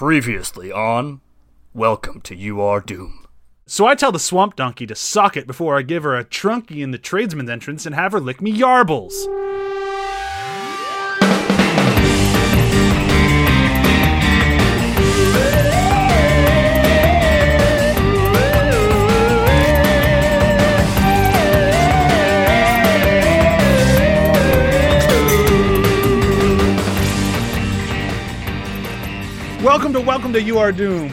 Previously on Welcome to You Are Doom. So I tell the swamp donkey to suck it before I give her a trunky in the tradesman's entrance and have her lick me yarbles. Welcome to Welcome to You Are Doom,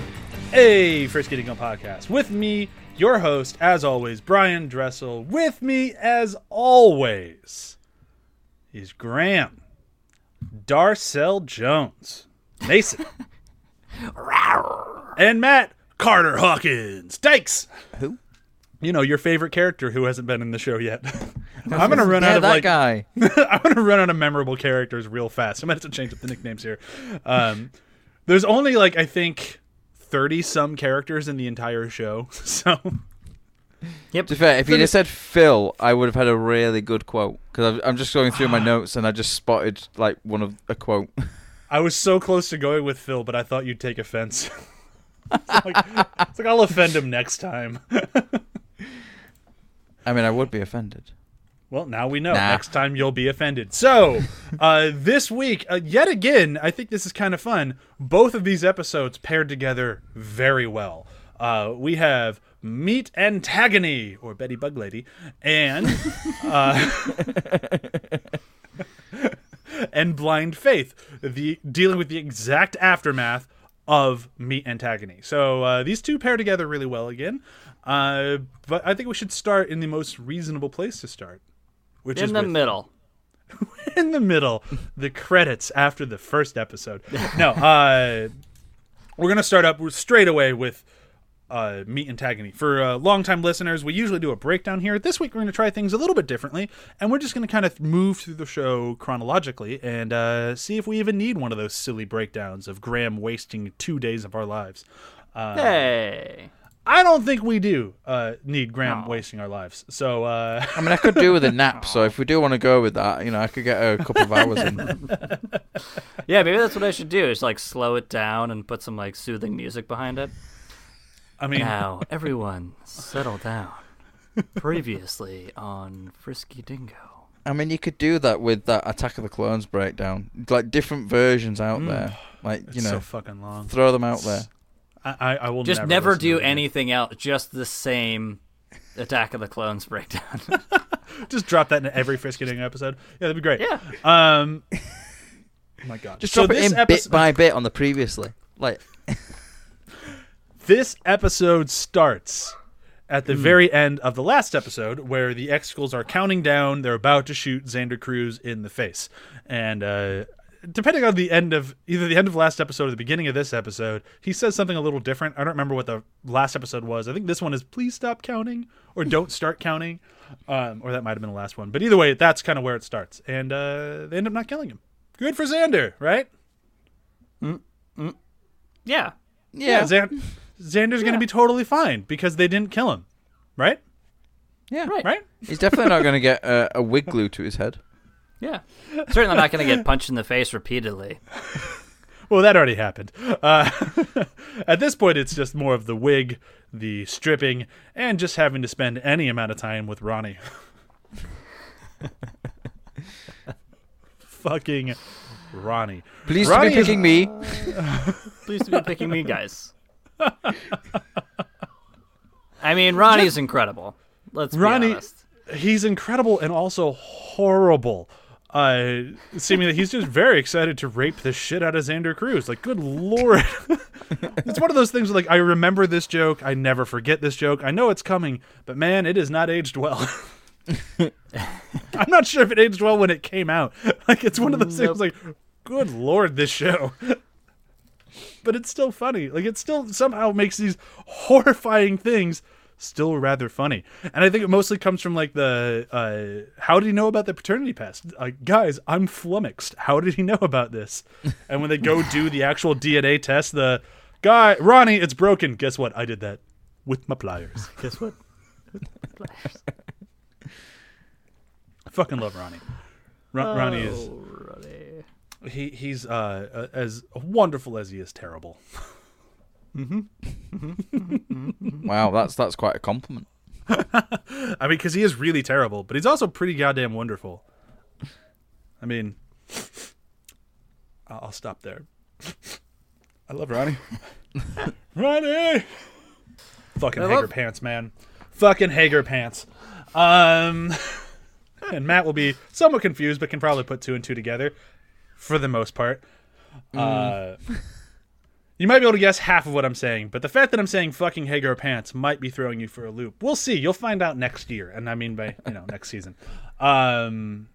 a First Getting Gun podcast. With me, your host, as always, Brian Dressel. With me, as always, is Graham, Darcel Jones, Mason, and Matt Carter Hawkins. Dykes! Who? You know, your favorite character who hasn't been in the show yet. I'm gonna run yeah, out of that like guy. I'm gonna run out of memorable characters real fast. I might have to change up the nicknames here. Um, there's only like I think thirty some characters in the entire show, so To be fair, if you'd have said Phil, I would have had a really good quote because I'm just going through my ah. notes and I just spotted like one of a quote. I was so close to going with Phil, but I thought you'd take offense. it's, like, it's like I'll offend him next time. I mean, I would be offended. Well, now we know. Nah. Next time you'll be offended. So, uh, this week, uh, yet again, I think this is kind of fun. Both of these episodes paired together very well. Uh, we have Meet Antagony, or Betty Bug Lady, and uh, and Blind Faith, the dealing with the exact aftermath of Meet Antagony. So uh, these two pair together really well again. Uh, but I think we should start in the most reasonable place to start, which is In the with middle. in the middle, the credits after the first episode. No, uh, we're gonna start up straight away with uh, Meet Antagony. For uh, longtime listeners, we usually do a breakdown here. This week, we're gonna try things a little bit differently, and we're just gonna kind of move through the show chronologically and uh, see if we even need one of those silly breakdowns of Graham wasting two days of our lives. Uh, Hey. I don't think we do uh, need Graham wasting our lives. So. Uh, I mean, I could do with a nap. So if we do want to go with that, you know, I could get a couple of hours in. Yeah, maybe that's what I should do. Is like slow it down and put some like soothing music behind it. I mean, Now, everyone, settle down. Previously on Frisky Dingo. I mean, you could do that with that Attack of the Clones breakdown, like different versions out there. Like you it's know, so fucking long. throw them out there. I, I, I will Just never, never, do anything else. Just the same Attack of the Clones breakdown. Just drop that in every Frisky Dingo episode. Yeah, that'd be great. yeah. Um. oh my God. Just So drop it this in episode- bit by bit on the previously. Like, This episode starts at the very end of the last episode, where the Xtacles are counting down. They're about to shoot Xander Crews in the face, and uh, depending on the end of either the end of last episode or the beginning of this episode, he says something a little different. I don't remember what the last episode was. I think this one is "Please stop counting" or "Don't start counting," um, or that might have been the last one. But either way, that's kind of where it starts, and uh, they end up not killing him. Good for Xander, right? Yeah. yeah, Xan- Xander's going to be totally fine because they didn't kill him, right? yeah, Right. Right? He's definitely not going to get a, a wig glue to his head. Yeah. Certainly not going to get punched in the face repeatedly. Well, that already happened. Uh, at this point, it's just more of the wig, the stripping, and just having to spend any amount of time with Ronnie. Fucking Ronnie. Please Ronnie to be picking me. Please to be picking me, guys. I mean, Ronnie's incredible. Let's be Ronnie- honest. He's incredible and also horrible. Uh, seeming that he's just very excited to rape the shit out of Xander Crews. Like, good lord. it's one of those things where, like, I remember this joke. I never forget this joke. I know it's coming, but man, it is not aged well. I'm not sure if it aged well when it came out. Like, it's one of those things like, good lord, this show. but it's still funny. Like, it still somehow makes these horrifying things still rather funny. And I think it mostly comes from like the uh, how did he know about the paternity test? Like, guys, I'm flummoxed. How did he know about this? And when they go do the actual DNA test, the guy Ronnie, it's broken. Guess what? I did that with my pliers. Guess what? I fucking love Ronnie. Ron- Ronnie is Oh, Ronnie. he he's uh, as wonderful as he is terrible. Mm-hmm. Mm-hmm. Mm-hmm. Wow, that's that's quite a compliment. I mean, because he is really terrible, but he's also pretty goddamn wonderful. I mean, I'll I'll stop there. I love Ronnie. Ronnie! Fucking I Hager love- pants, man. Fucking Hager pants. Um, and Matt will be somewhat confused, but can probably put two and two together for the most part. Uh, mm. You might be able to guess half of what I'm saying, but the fact that I'm saying fucking Hager pants might be throwing you for a loop. We'll see. You'll find out next year, and I mean by you know next season. Um,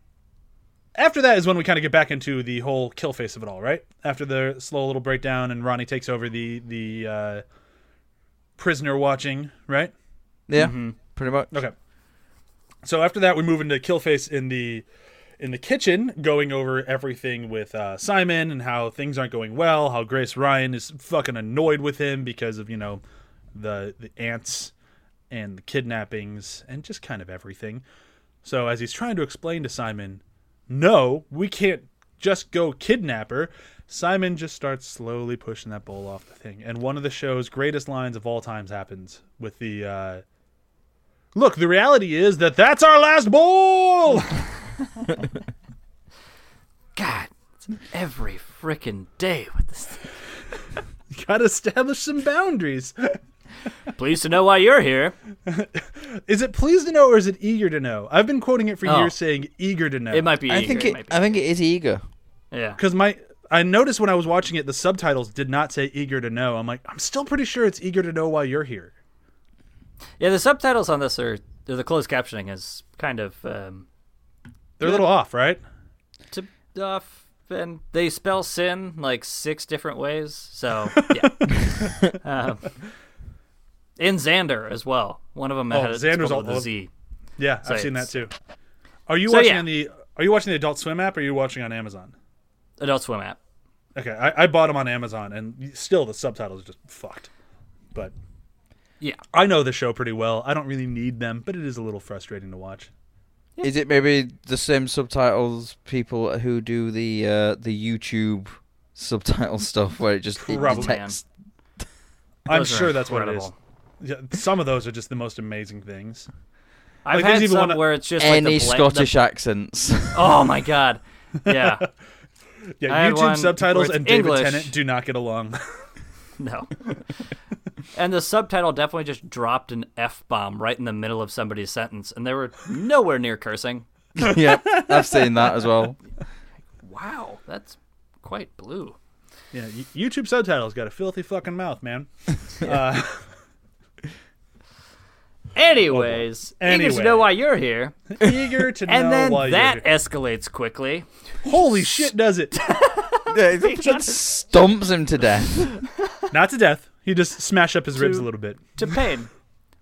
after that is when we kind of get back into the whole Killface of it all, right? After the slow little breakdown and Ronnie takes over the the uh, prisoner watching, right? Yeah, pretty much. Okay. So after that, we move into Killface in the in the kitchen, going over everything with uh, Simon and how things aren't going well. How Grace Ryan is fucking annoyed with him because of you know the the ants and the kidnappings and just kind of everything. So as he's trying to explain to Simon, no, we can't just go kidnap her. Simon just starts slowly pushing that bowl off the thing, and one of the show's greatest lines of all times happens with the. Uh, Look, the reality is that that's our last bowl. God, it's every freaking day with this. you Got to establish some boundaries. Pleased to know why you're here. Is it pleased to know or is it eager to know? I've been quoting it for Oh. years, saying eager to know. It might be. I eager, think it, it. I think it is eager. yeah. because my I noticed when I was watching it, the subtitles did not say eager to know. I'm like, I'm still pretty sure it's eager to know why you're here. Yeah, the subtitles on this are or the closed captioning is kind of um, They're a little off, right? to off, and they spell sin like six different ways. So yeah. um, in Xander as well. One of them Oh, had Xander's all- a Z. Yeah, So I've seen that too. Are you So, watching yeah. the Are you watching the Adult Swim app or are you watching on Amazon? Adult Swim app. Okay, I, I bought them on Amazon, and still the subtitles are just fucked. But Yeah. I know the show pretty well. I don't really need them, but it is a little frustrating to watch. Is it maybe the same subtitles people who do the uh, the YouTube subtitle stuff where it just it detects? I'm sure that's what it is. Yeah, some of those are just the most amazing things. I've Like, there's had even some one- where it's just like Any the bla- Scottish the- accents. oh my god. Yeah. Yeah, I YouTube subtitles and David English. Tennant do not get along. No. and the subtitle definitely just dropped an F bomb right in the middle of somebody's sentence, and they were nowhere near cursing. yeah, I've seen that as well. Wow, that's quite blue. yeah, YouTube subtitles got a filthy fucking mouth, man. Uh, Anyways, eager to know why you're here, eager to and know then why that you're here. escalates quickly. Holy shit, does it? Stomps him to death. Not to death. He just smash up his ribs a little bit. to pain.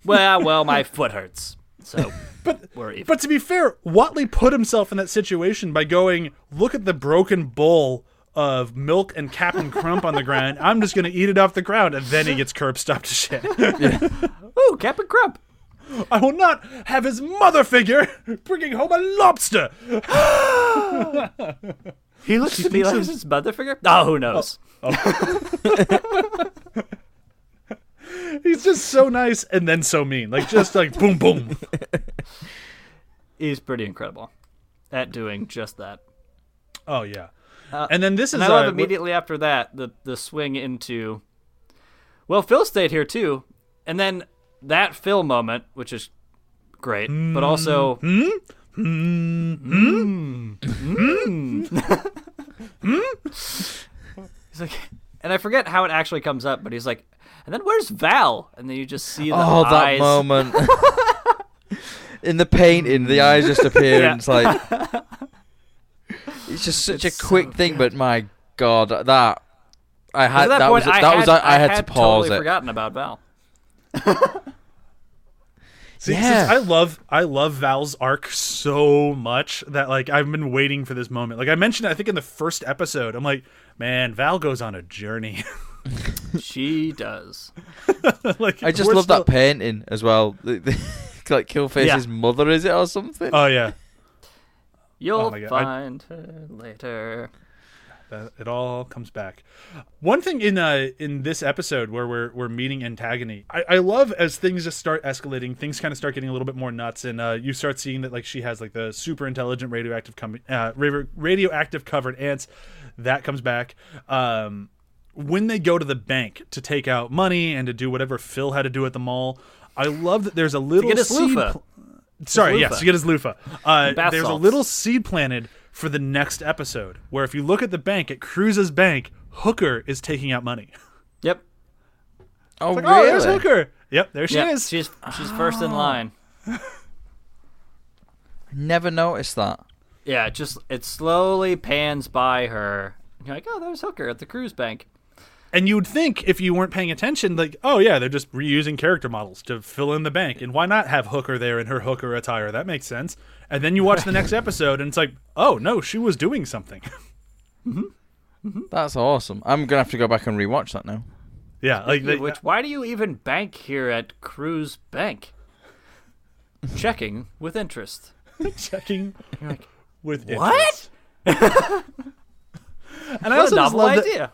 well, well, my foot hurts, so But we're even. But to be fair, Watley put himself in that situation by going, "Look at the broken bowl of milk and Captain Crump on the ground. I'm just gonna eat it off the ground." And then he gets curb stopped to shit. Ooh, Captain Crump. I will not have his mother figure bringing home a lobster. He looks to me like his mother figure. Oh, who knows? He's just so nice and then so mean. Like just like boom boom. He's pretty incredible at doing just that. Oh yeah. Uh, and then this is And I love uh, immediately after that the the swing into. Well, Phil stayed here too, and then that Phil moment, which is great, but also he's like, and I forget how it actually comes up, but he's like, and then where's Val? And then you just see the Oh, that moment. In the painting, the eyes just appear, Yeah. and it's like it's just such It's a quick so thing. But my God, that I had that, that, point, was I that had, was I, I had, had to pause totally it. forgotten about Val. See, Yeah. since I love I love Val's arc so much that like I've been waiting for this moment. Like I mentioned, I think in the first episode, I'm like, man, Val goes on a journey. She does. like I just love still- that painting as well. The- the- like Killface's mother, is it or something? Oh yeah, You'll oh my God, I- find her later. That, it all comes back. One thing in uh in this episode where we're we're meeting Antagony, I, I love as things just start escalating, things kind of start getting a little bit more nuts, and uh, you start seeing that like she has like the super intelligent radioactive com- uh, ra- radioactive covered ants. That comes back. Um, when they go to the bank to take out money and to do whatever Phil had to do at the mall, I love that there's a little seed. pl- Sorry, yes, loofah. to get his loofah. Uh, there's a little seed planted for the next episode, where if you look at the bank at Crews's bank, Hooker is taking out money. Yep. Oh, Like, really? oh, there's Hooker. Yep, there she Yeah, is. she's she's first in oh. line. Never noticed that. Yeah, just it slowly pans by her. You're like, oh, there's Hooker at the Crews bank. And you would think if you weren't paying attention, like, oh yeah, they're just reusing character models to fill in the bank, and why not have Hooker there in her Hooker attire? That makes sense. And then you watch the next episode, and it's like, oh no, she was doing something. Mm-hmm. Mm-hmm. That's awesome. I'm gonna have to go back and rewatch that now. yeah, like they, Which why do you even bank here at Crews Bank? Checking with interest. checking You're like, with what? interest. And I What also a just novel love that, idea.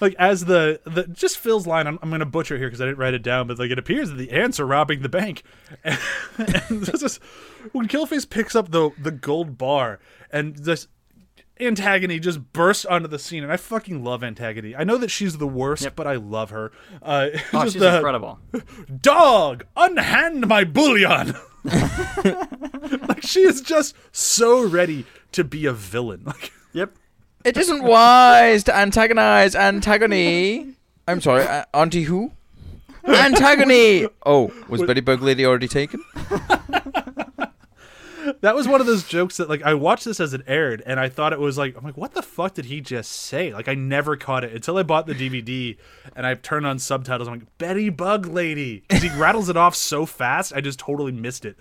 Like as the the just Phil's line. I'm, I'm going to butcher here because I didn't write it down, but like it appears that the ants are robbing the bank, and, and this is when Killface picks up the the gold bar and this. Antagony just bursts onto the scene, and I fucking love Antagony. I know that she's the worst, Yep. but I love her. Uh, Oh, just she's the- incredible. dog unhand my bullion like she is just so ready to be a villain like Yep. It isn't wise to antagonize Antagony. I'm sorry, uh, Auntie who? Antagony. Oh, was Betty Bug Lady already taken? that was one of those jokes that like i watched this as it aired and i thought it was like i'm like what the fuck did he just say like i never caught it until i bought the dvd and i turned on subtitles i'm like betty bug lady 'Cause he rattles it off so fast i just totally missed it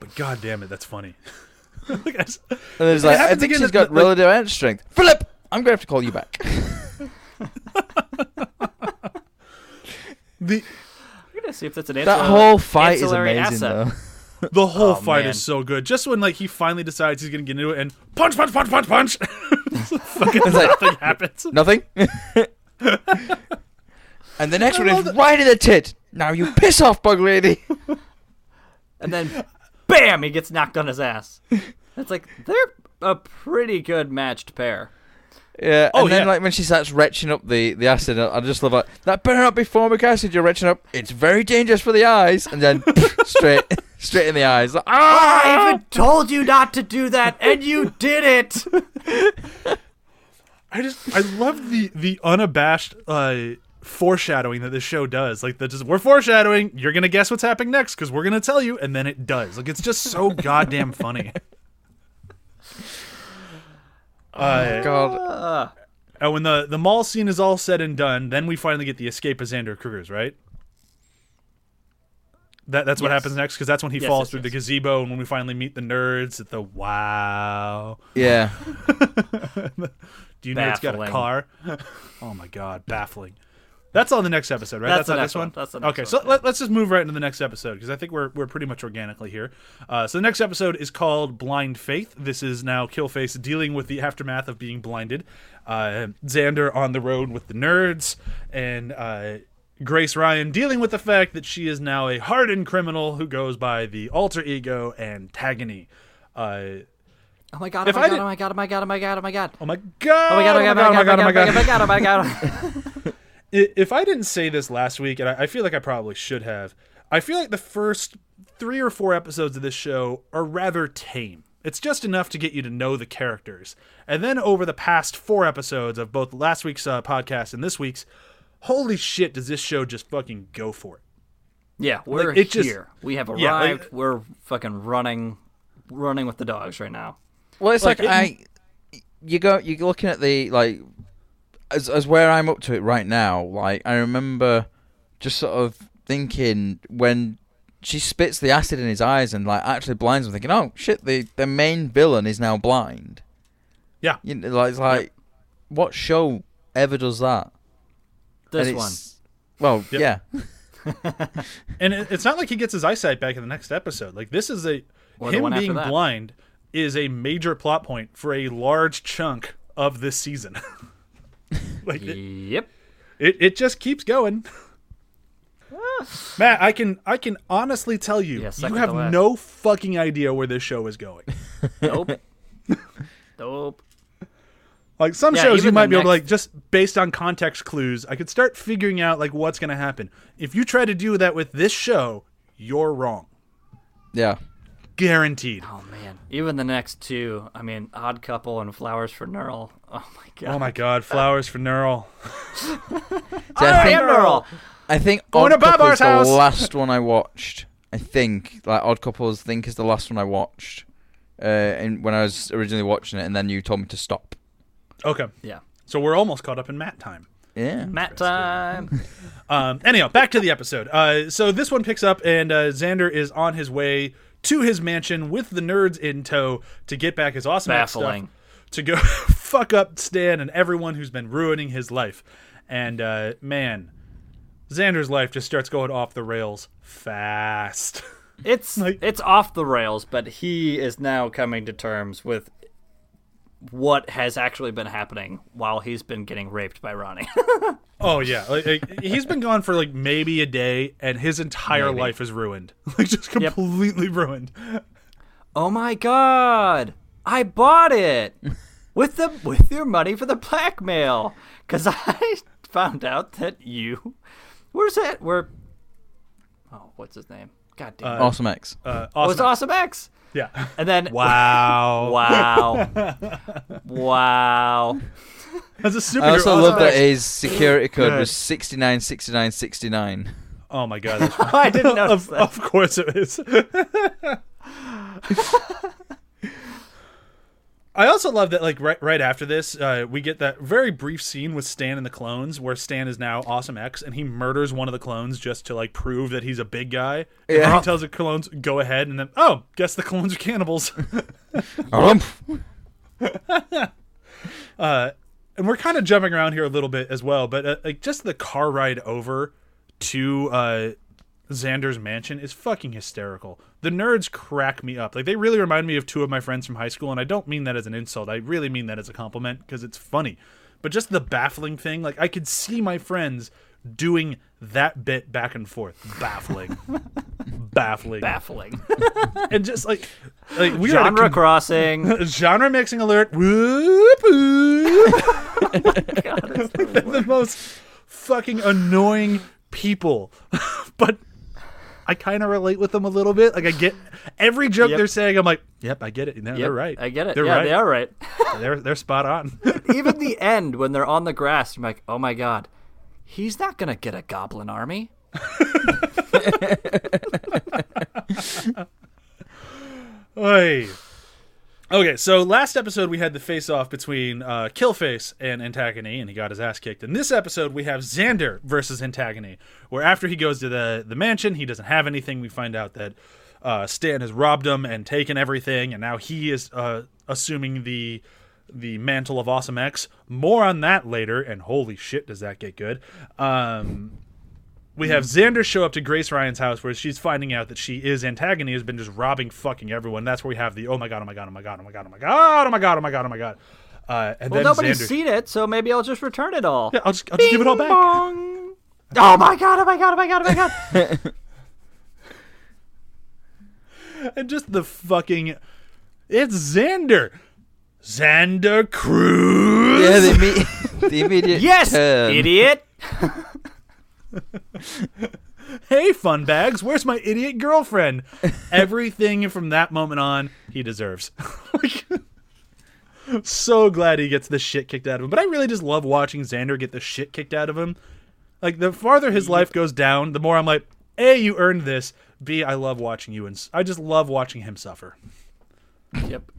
but god damn it that's funny like, I just- And there's It like, I think she's got the- like- relative ant strength. Philip, I'm gonna have to call you back. the I'm gonna see if that's an that whole fight is amazing, asset. though. The whole Oh, fight man. is so good. Just when like he finally decides he's gonna get into it and punch, punch, punch, punch, punch. Fucking It's like- nothing happens. Nothing. and the next I one is love that- right in the tit. Now you piss off, Bug Lady. and then bam, he gets knocked on his ass. It's like they're a pretty good matched pair. Yeah, Oh, and then yeah. like when she starts retching up the, the acid, I I just love that. That better not be formic acid you're retching up. It's very dangerous for the eyes. And then straight straight in the eyes. Like, I ah! even told you not to do that, and you did it. I just I love the the unabashed uh foreshadowing that this show does. Like that just we're foreshadowing, you're gonna guess what's happening next because we're gonna tell you, and then it does. Like it's just so goddamn funny. Uh, God. Uh, and when the the mall scene is all said and done, then we finally get the escape of Xander Crews, right? That that's what Yes. happens next because that's when he Yes, falls yes, through yes. the gazebo and when we finally meet the nerds at the wow. Yeah. Do you know it's got a car? oh my god, baffling. That's on the next episode, right? That's the not next one. one. That's the next okay, one, so yeah. let, us just move right into the next episode because I think we're we're pretty much organically here. Uh, so the next episode is called Blind Faith. This is now Killface dealing with the aftermath of being blinded. Uh, Xander on the road with the nerds, and uh, Grace Ryan dealing with the fact that she is now a hardened criminal who goes by the alter ego Antagony. Uh, oh my god! If Oh I my god! Oh my god! Oh my god! Oh my god! Oh my god! oh my god! Oh my god! Oh my god! Oh my god! Oh my god! Oh my god! Oh my god! I- if I didn't say this last week, and I, I feel like I probably should have, I feel like the first three or four episodes of this show are rather tame. It's just enough to get you to know the characters. And then over the past four episodes of both last week's uh, podcast and this week's, holy shit, does this show just fucking go for it? Yeah, we're it just- here. we have Yeah, like- arrived. we're fucking running, running with the dogs right now. Well, it's Like, like, it- I, you go, you're looking at the like, as as where I'm up to it right now. Like I remember, just sort of thinking when she spits the acid in his eyes and like actually blinds him, thinking, oh shit, the the main villain is now blind. Yeah. You know, like it's like, what show ever does that? This one. Well, Yep. yeah. And it, it's not like he gets his eyesight back in the next episode. Like, this is a. Or him being blind is a major plot point for a large chunk of this season. like Yep. it, it just keeps going. Matt, I can I can honestly tell you, Yeah, you have no fucking idea where this show is going. Nope. nope. Like some Yeah, shows, you might the be able to like just based on context clues, I could start figuring out like what's going to happen. If you try to do that with this show, you're wrong, Yeah. Guaranteed. Oh man. Even the next two. I mean, Odd Couple and Flowers for Neural. Oh my god. Oh my god, flowers for Neural. See, I I think am Neural. I think Odd Couple is the house. last one I watched. I think like Odd Couples. think is the last one I watched. Uh, and when I was originally watching it, and then you told me to stop. Okay, Yeah. so we're almost caught up in Matt time. Yeah. Matt time. Um, anyhow, back to the episode. Uh, so this one picks up, and uh, Xander is on his way to his mansion with the nerds in tow to get back his awesome ass Baffling. stuff to go fuck up Stan and everyone who's been ruining his life. And uh, man, Xander's life just starts going off the rails fast. It's Like- it's off the rails, but he is now coming to terms with what has actually been happening while he's been getting raped by Ronnie. oh yeah, like, like, he's been gone for like maybe a day, and his entire Maybe. life is ruined, like just Yep. completely ruined. oh my god. I bought it with the with your money for the blackmail cuz I found out that you Where's that Where Oh, what's his name? God damn. it. Awesome X. Uh, oh, it's awesome. Awesome X. Yeah. And then Wow. Wow. wow. As a superhero, I also love that X- his security code Good. was sixty nine sixty nine sixty nine. Oh my god. I didn't notice of, of course it is. I also love that, like right right after this, uh, we get that very brief scene with Stan and the clones, where Stan is now Awesome X, and he murders one of the clones just to like prove that he's a big guy. And Yeah. he tells the clones go ahead, and then oh, guess the clones are cannibals. uh, and we're kind of jumping around here a little bit as well, but uh, like just the car ride over to uh, Xander's mansion is fucking hysterical. The nerds crack me up. Like they really remind me of two of my friends from high school, and I don't mean that as an insult. I really mean that as a compliment because it's funny. But just the baffling thing, like I could see my friends doing that bit back and forth. Baffling. baffling. Baffling. and just like like we are at a Genre con- crossing. genre mixing alert. Whoop, whoop. Oh God, it's the They're the most fucking annoying people. but I kind of relate with them a little bit. Like I get every joke Yep. they're saying. I'm like, yep, I get it. No, Yep, they're right. I get it. They're yeah, right. they are right. They're they're spot on. Even the end when they're on the grass, I'm like, oh my god, he's not gonna get a goblin army. Oy. Okay, so last episode we had the face off between uh, Killface and Antagony, and he got his ass kicked. In this episode, we have Xander versus Antagony, where after he goes to the, the mansion, he doesn't have anything. We find out that uh, Stan has robbed him and taken everything, and now he is uh, assuming the the mantle of Awesome X. More on that later, and holy shit, does that get good. Um, we have Xander show up to Grace Ryan's house where she's finding out that she is Antagony has been just robbing fucking everyone. That's where we have the oh my god, oh my god, oh my god, oh my god, oh my god, oh my god, oh my god, oh my god. Uh, and Well, then nobody's Xander, seen it, so maybe I'll just return it all. Yeah, I'll just, I'll just give it all back. Bong. Oh my god! Oh my god! Oh my god! Oh my god! And just the fucking it's Xander. Xander Crews. Yeah, the, imme- the immediate yes, turn. idiot. Hey, fun bags, where's my idiot girlfriend? Everything from that moment on, he deserves. Like, so glad he gets the shit kicked out of him. But I really just love watching Xander get the shit kicked out of him. Like the farther his life goes down, the more I'm like, A, you earned this. B, I love watching you and I just love watching him suffer. Yep.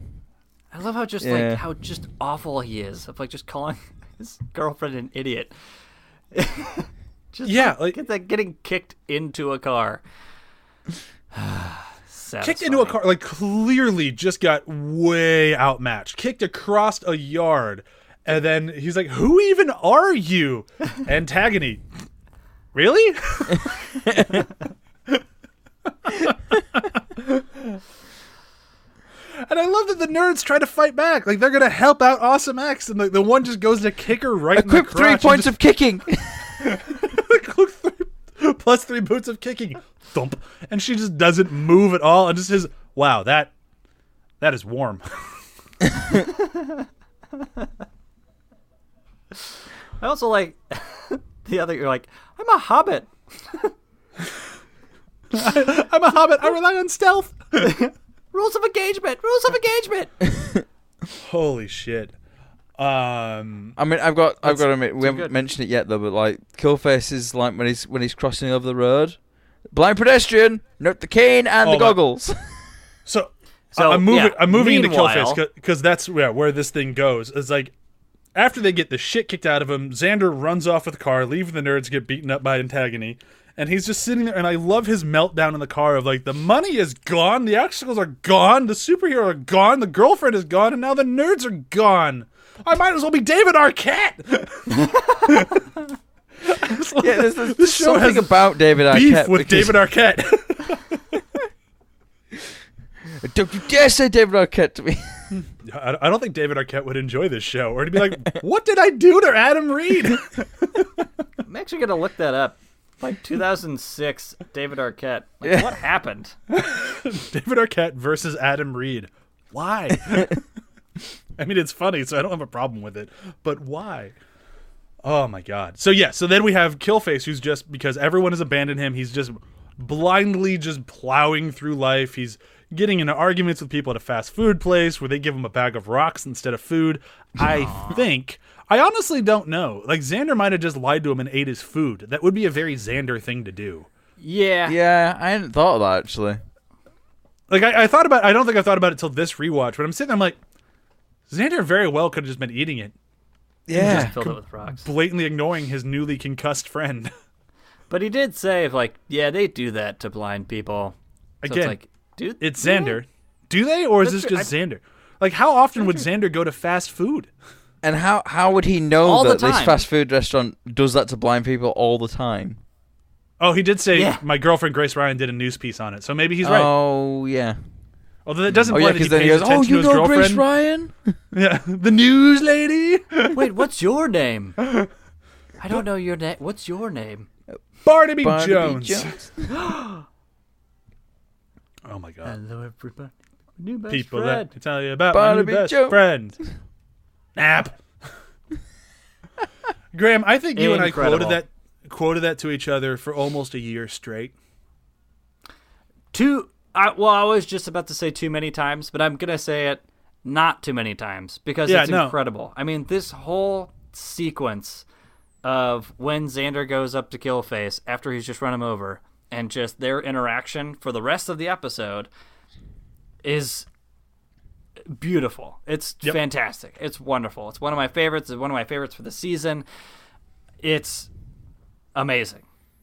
I love how just Yeah. like how just awful he is of like just calling his girlfriend an idiot. just Yeah, like- get that getting kicked into a car. Kicked into a car, like clearly just got way outmatched. Kicked across a yard. And then he's like, Who even are you? Antagony. Really? And I love that the nerds try to fight back. Like they're gonna help out Awesome X, and the, the one just goes to kick her right in the Equip three crotch points of kicking. plus three boots of kicking. Thump. And she just doesn't move at all and just says, Wow, that that is warm. I also like the other. You're like, I'm a hobbit. I'm a hobbit, I rely on stealth. Rules of engagement. Rules of engagement. Holy shit. Um I mean, I've got, I've got to admit, we haven't good. mentioned it yet though. But like, Killface is like when he's when he's crossing over the road, blind pedestrian, note the cane and Oh, the my- goggles. So, So, I'm moving. yeah, I'm moving into Killface because that's yeah, where this thing goes. It's like after they get the shit kicked out of him, Xander runs off with the car, leaving the nerds get beaten up by Antagony, and he's just sitting there. And I love his meltdown in the car of like the money is gone, the obstacles are gone, the superhero are gone, the girlfriend is gone, and now the nerds are gone. I might as well be David Arquette. yeah, there's, there's This show something has about David Beef Arquette. with because- David Arquette. Don't you dare say David Arquette to me. I I don't think David Arquette would enjoy this show, or to be like, "What did I do to Adam Reed?" I'm actually gonna look that up. Like 2006, David Arquette. Like, Yeah. what happened? David Arquette versus Adam Reed. Why? I mean, it's funny, so I don't have a problem with it. But why? Oh my god. So yeah, so then we have Killface, who's just because everyone has abandoned him, he's just blindly just plowing through life. He's getting into arguments with people at a fast food place where they give him a bag of rocks instead of food. I think. I honestly don't know. Like Xander might have just lied to him and ate his food. That would be a very Xander thing to do. Yeah. yeah, I hadn't thought of that actually. Like I, I thought about I don't think I thought about it till this rewatch, but I'm sitting there I'm like, Xander very well could have just been eating it, Yeah, Just filled it with rocks. blatantly ignoring his newly concussed friend. But he did say, like, yeah, they do that to blind people. So Again, it's like, dude, It's Xander. Do they or is That's this true. just Xander? Like how often would Xander go to fast food? and how how would he know All that this fast food restaurant does that to blind people all the time? Oh, he did say Yeah. my girlfriend Grace Ryan did a news piece on it, so maybe he's right. Oh yeah. Although that doesn't Oh imply yeah, because then he goes, "Oh, you his know girlfriend. Grace Ryan." Yeah, the news lady, wait, what's your name? I don't know your name. What's your name? Barnaby, Barnaby Jones. Jones. Oh my god. Hello, everybody. New best People friend. let me tell you about my Barnaby new best Jones. friend. Nap. Graham, I think you and I quoted that quoted that to each other for almost a year straight. Too. I, well, I was just about to say too many times, but I'm gonna say it not too many times because Yeah, it's no. incredible. I mean, this whole sequence of when Xander goes up to Killface after he's just run him over, and just their interaction for the rest of the episode is beautiful. It's Yep. fantastic. It's wonderful. It's one of my favorites. It's one of my favorites for the season. It's amazing.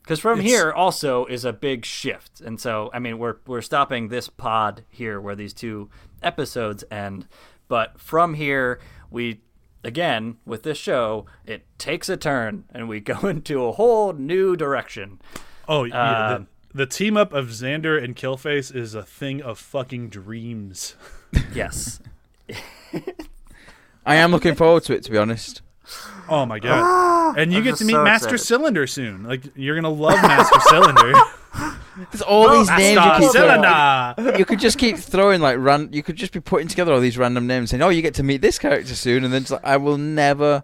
Because from It's- here also is a big shift, and so I mean we're we're stopping this pod here where these two episodes end, but from here we again with this show it takes a turn and we go into a whole new direction. Oh yeah, Uh, the, the team up of Xander and Killface is a thing of fucking dreams. Yes, I am looking forward to it, to be honest. Oh my god! Ah, and you I'm get to meet so Master excited. Cylinder soon. Like you're gonna love Master Cylinder. There's all these names you Master keep throwing. Cylinder. You could just keep throwing like ran. You could just be putting together all these random names, saying, "Oh, you get to meet this character soon," and then it's like, I will never,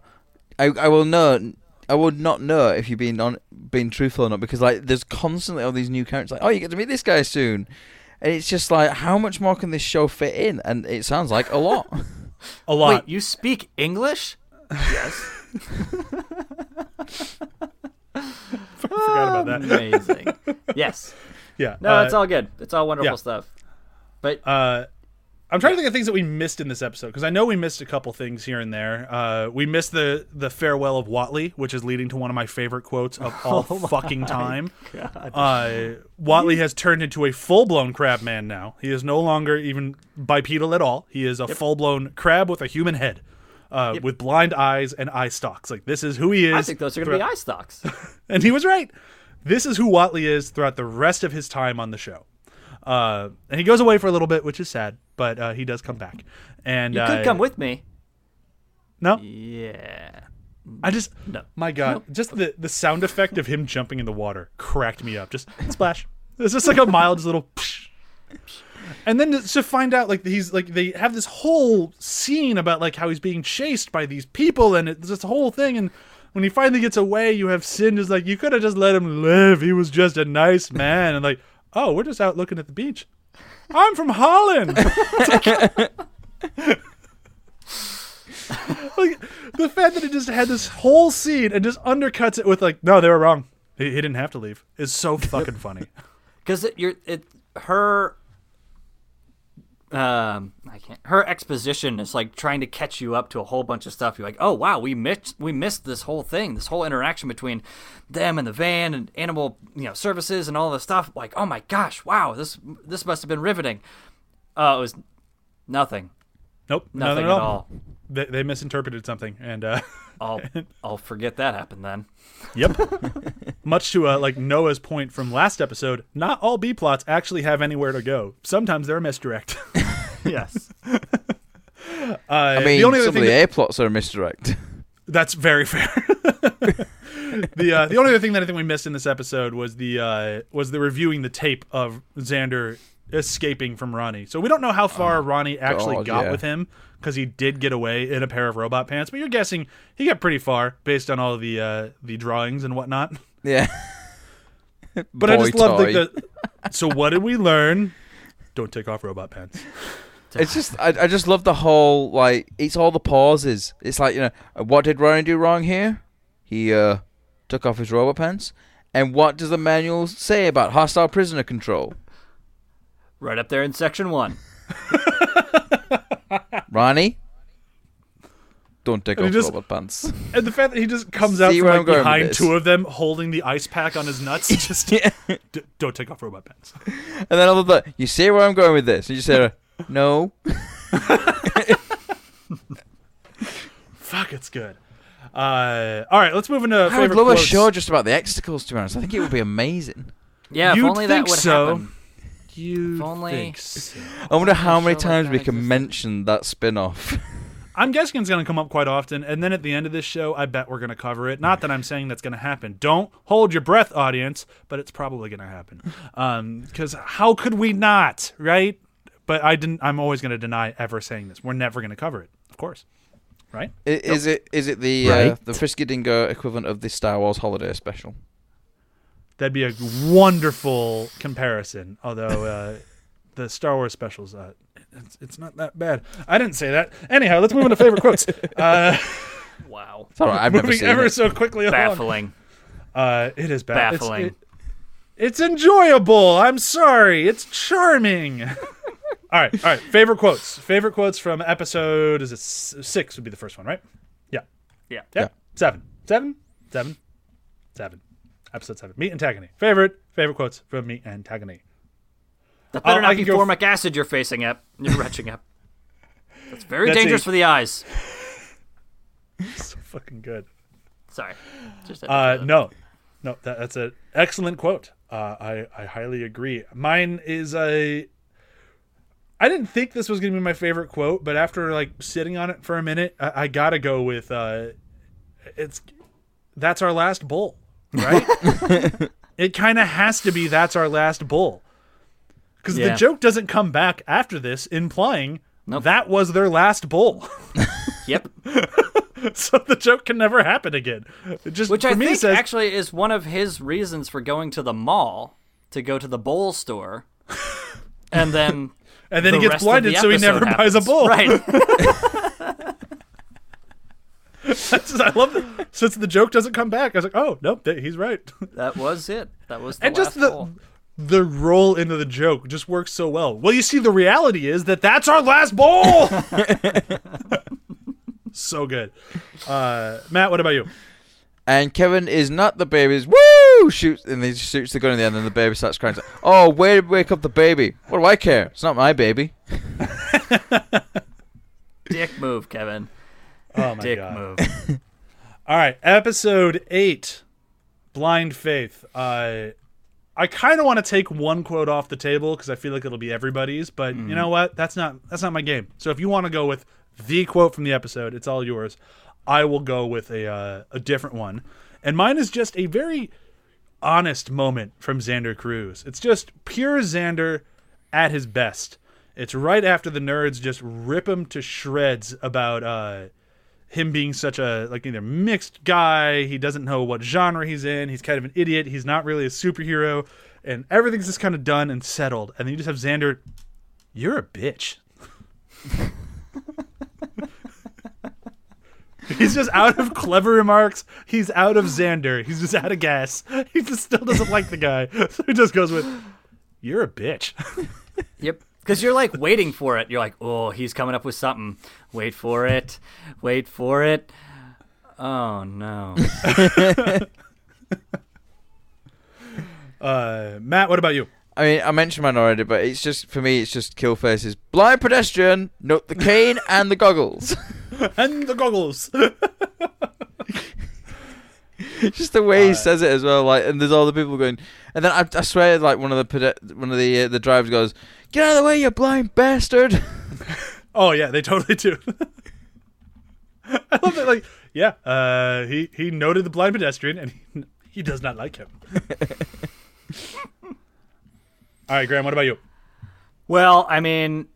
I, I will know, I would not know if you've been on, being truthful or not, because like there's constantly all these new characters. Like, oh, you get to meet this guy soon, and it's just like, how much more can this show fit in? And it sounds like a lot. A lot. wait, you speak English? Yes, Forgot about that. amazing. yes, Yeah. no, uh, it's all good. It's all wonderful yeah. stuff. But Uh, I'm trying to think of things that we missed in this episode because I know we missed a couple things here and there. Uh, we missed the the farewell of Watley, which is leading to one of my favorite quotes of all Oh fucking time. Uh, Watley has turned into a full blown crab man now. He is no longer even bipedal at all. He is a full blown crab with a human head. Uh, With blind eyes and eye stalks, like this is who he is. I think those are going to be eye stalks. and he was right. This is who Watley is throughout the rest of his time on the show. Uh, and he goes away for a little bit, which is sad, but uh, he does come back. And You could come with me. No, Yeah. I just No. my god, just the the sound effect of him jumping in the water cracked me up. Just splash. It's just like a mild little. psh. And then to, to find out like he's like they have this whole scene about like how he's being chased by these people and it's this whole thing and when he finally gets away you have Sin just like you could have just let him live he was just a nice man and like oh we're just out looking at the beach I'm from Holland like the fact that it just had this whole scene and just undercuts it with like, no, they were wrong. He, he didn't have to leave. Is so fucking funny. because it, you're it her um i can't her exposition is like trying to catch you up to a whole bunch of stuff. You're like oh wow we missed we missed this whole thing this whole interaction between them and the van and animal you know services and all this stuff. Like oh my gosh wow this this must have been riveting. Uh it was nothing. Nope, nothing nothing at all. They, they misinterpreted something, and uh, i'll i'll forget that happened then. Yep. Much to uh, like Noah's point from last episode, not all B plots actually have anywhere to go. Sometimes they're a misdirect. yes Uh, I mean, the only some of the that- A plots are a misdirect. That's very fair. the uh, the only other thing that I think we missed in this episode was the uh, was the reviewing the tape of Xander escaping from Ronnie. So we don't know how far Ronnie actually God, got yeah. with him because he did get away in a pair of robot pants. But you're guessing he got pretty far based on all the uh, the drawings and whatnot. yeah. But I just love like, toy. the. So what did we learn? Don't take off robot pants. It's just I, I just love the whole like it's all the pauses. It's like you know what did Ronnie do wrong here? He uh took off his robot pants. And what does the manual say about hostile prisoner control? right up there in section one Ronnie, don't take And off just- robot pants. And the fact that he just comes out See from like behind two of them holding the ice pack on his nuts, just yeah. D- don't take off robot pants. And then I love that. You see where I'm going with this? And you say, no. Fuck, it's good. Uh, all right, let's move into I would favorite love a quotes. show just about the Xtacles. To be honest, I think it would be amazing. yeah if You'd only that think would so. happen You If only- think so. I wonder how many show like times that we can existed. mention that spin-off. I'm guessing it's going to come up quite often, and then at the end of this show, I bet we're going to cover it. Not that I'm saying that's going to happen. Don't hold your breath, audience, but it's probably going to happen. Because how could we not, right? But I didn't. I'm always going to deny ever saying this. We're never going to cover it, of course, right? I- Is it is it the uh, the Frisky Dingo equivalent of the Star Wars Holiday Special? That'd be a wonderful comparison. Although uh, the Star Wars specials, uh, it's, it's not that bad. I didn't say that. Anyhow, let's move into favorite quotes. Uh, wow It's all right, I've never moving seen ever it. so quickly along. baffling Uh, it is bad. It's- Baffling. it- It's, enjoyable. I'm sorry. It's charming. all right, all right. Favorite quotes. Favorite quotes from episode is it six? Would be the first one, right? Yeah. yeah Yeah. Yeah. Seven. Seven. Seven. Seven. Episode seven. Meet antagony. Favorite. Favorite quotes from Meet antagony. That better I not can be go f- acid you're facing up. You're retching up. That's very That's dangerous a- for the eyes. So fucking good. Sorry. Just Uh, no, no, that, that's an excellent quote. Uh, I I highly agree. Mine is a. I didn't think this was gonna be my favorite quote, but after like sitting on it for a minute, I, I gotta go with. Uh, it's that's our last bull, right? it kind of has to be that's our last bull, because the joke doesn't come back after this, implying Nope. that was their last bull. Yep. so the joke can never happen again. It just Which I think says actually is one of his reasons for going to the mall to go to the bowl store, and then and then the he gets blinded, so he episode never buys a happens. bull. Right. That's just- I love that. Since the joke doesn't come back, I was like, oh nope, he's right. that was it. That was the and just the bowl. the roll into the joke just works so well. Well, you see, the reality is that that's our last bowl. so good, uh, Matt. What about you? And Kevin is not the baby's woo shoots and he shoots the gun in the end and the baby starts crying. Like, oh, way to wake up the baby. What do I care? It's not my baby. dick move, Kevin. Oh my Dick god! move. All right, episode eight, blind faith. Uh, I kind of want to take one quote off the table because I feel like it'll be everybody's. But you know what? That's not that's not my game. So if you want to go with the quote from the episode, it's all yours. I will go with a uh, a different one, and mine is just a very honest moment from Xander Crews. It's just pure Xander at his best. It's right after the nerds just rip him to shreds about uh, him being such a like either mixed guy. He doesn't know what genre he's in. He's kind of an idiot. He's not really a superhero, and everything's just kind of done and settled. And then you just have Xander. You're a bitch. He's just out of clever remarks. He's out of Xander. He's just out of gas. He just still doesn't like the guy. So he just goes with, You're a bitch. Yep. Because you're like waiting for it. You're like, oh, he's coming up with something. Wait for it. Wait for it. Oh no. Uh, Matt, what about you? I mean, I mentioned mine already, but it's just for me. It's just Killface's. blind pedestrian, note the cane and the goggles. And the goggles. just the way he says it as well. Like, and there's all the people going, and then I, I swear, like one of the one of the uh, the drivers goes, "Get out of the way, you blind bastard!" oh yeah, they totally do. I love that. Like, yeah, uh, he he noted the blind pedestrian, and he, he does not like him. All right, Graham, what about you? well, I mean,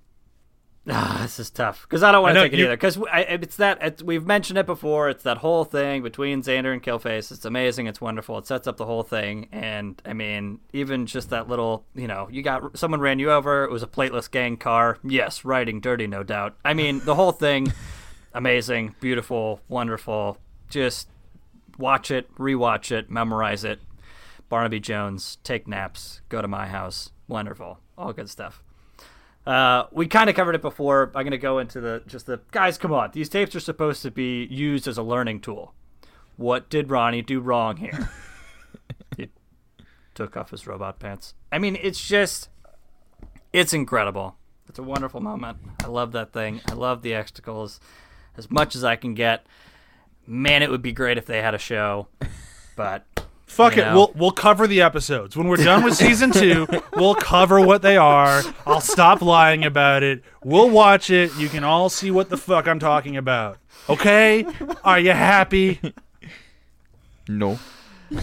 ah, this is tough because I don't want to take it you- either. Because it's that it's, we've mentioned it before. It's that whole thing between Xander and Killface. It's amazing. It's wonderful. It sets up the whole thing. And I mean, even just that little, you know, you got someone ran you over. It was a plateless gang car. Yes, riding dirty, no doubt. I mean, the whole thing, amazing, beautiful, wonderful. Just watch it, rewatch it, memorize it. Barnaby Jones, take naps, go to my house. Wonderful. All good stuff. Uh, we kind of covered it before. I'm going to go into the just the guys. Come on, these tapes are supposed to be used as a learning tool. What did Ronnie do wrong here? he took off his robot pants. I mean, it's just, it's incredible. It's a wonderful moment. I love that thing. I love the Xtacles as much as I can get. Man, it would be great if they had a show, but Fuck You it. know? We'll we'll cover the episodes when we're done with season two. We'll cover what they are. I'll stop lying about it. We'll watch it. You can all see what the fuck I'm talking about. Okay? Are you happy? no.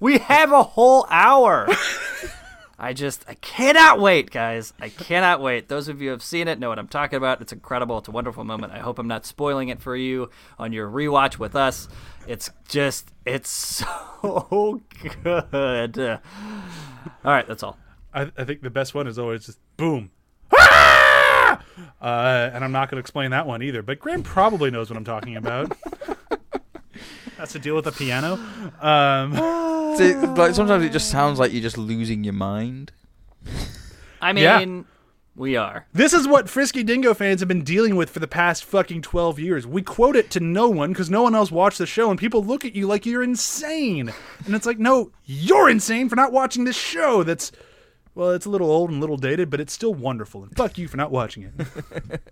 We have a whole hour. I just, I cannot wait, guys. I cannot wait. Those of you who have seen it know what I'm talking about. It's incredible. It's a wonderful moment. I hope I'm not spoiling it for you on your rewatch with us. It's just, it's so good. all right, that's all. I, I think the best one is always just boom. Ah! Uh, and I'm not going to explain that one either. But Graham probably knows what I'm talking about. That's to deal with the piano. Um, See, like sometimes it just sounds like you're just losing your mind. I mean, Yeah. we are. This is what Frisky Dingo fans have been dealing with for the past fucking 12 years. We quote it to no one because no one else watched the show, and people look at you like you're insane. And it's like, no, you're insane for not watching this show that's, well, it's a little old and a little dated, but it's still wonderful. And fuck you for not watching it.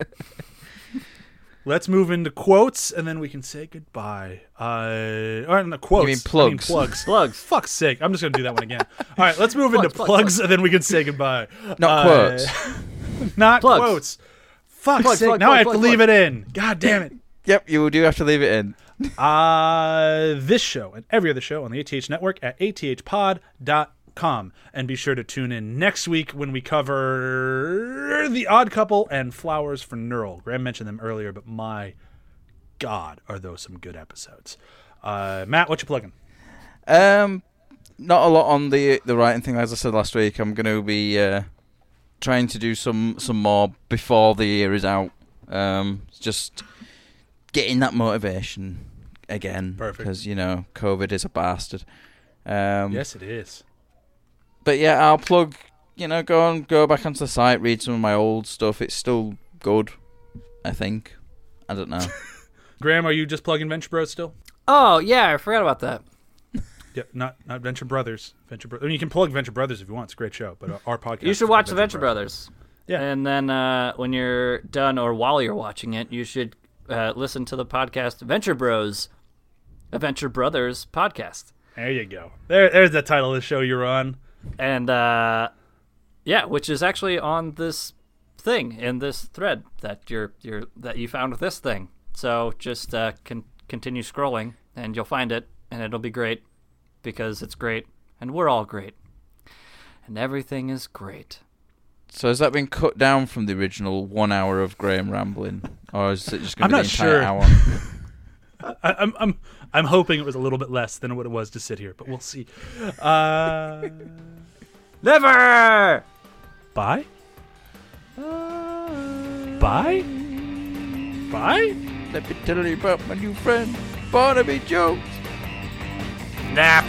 Let's move into quotes, and then we can say goodbye. Uh, or no, quotes. mean I plugs? plugs. Plugs. Fuck's sake. I'm just going to do that one again. All right, let's move into Plugs, plugs, plugs, and then we can say goodbye. Not Uh, quotes. not Plugs. quotes. Fuck's Plug, sake! plug, now plug, I have plug, to leave it in. God damn it! Yep, you do have to leave it in. Uh, this show and every other show on the ATH network at athpod.com. And be sure to tune in next week when we cover The Odd Couple and Flowers for Neural. Graham mentioned them earlier, but my God, are those some good episodes. Uh, Matt, what you plugging? Um, not a lot on the the writing thing. As I said last week, I'm going to be uh, trying to do some some more before the year is out. Um, just getting that motivation again. Perfect. Because you know, COVID is a bastard. Um, yes, it is. But yeah, I'll plug. You know, go on, go back onto the site, read some of my old stuff. It's still good, I think. I don't know. Graham, are you just plugging Venture Bros still? Oh, yeah, I forgot about that. Yeah, not not Venture Brothers. Venture Bro- I mean, you can plug Venture Brothers if you want. It's a great show, but uh, our podcast. You should watch The Venture Brothers. Yeah. And then uh, when you're done or while you're watching it, you should uh, listen to the podcast Venture Bros. Adventure Brothers podcast. There you go. There, there's the title of the show you're on. And uh, yeah, which is actually on this thing in this thread that you're you're that you found with this thing. So just uh, con- continue scrolling, and you'll find it, and it'll be great because it's great, and we're all great, and everything is great. So has that been cut down from the original one hour of Graham rambling, or is it just going to be not the entire sure. hour? I, I'm, I'm, I'm hoping it was a little bit less than what it was to sit here, but we'll see. Uh, Never. bye. Bye. Bye. Let me tell you about my new friend, Barnaby Jones. Nah.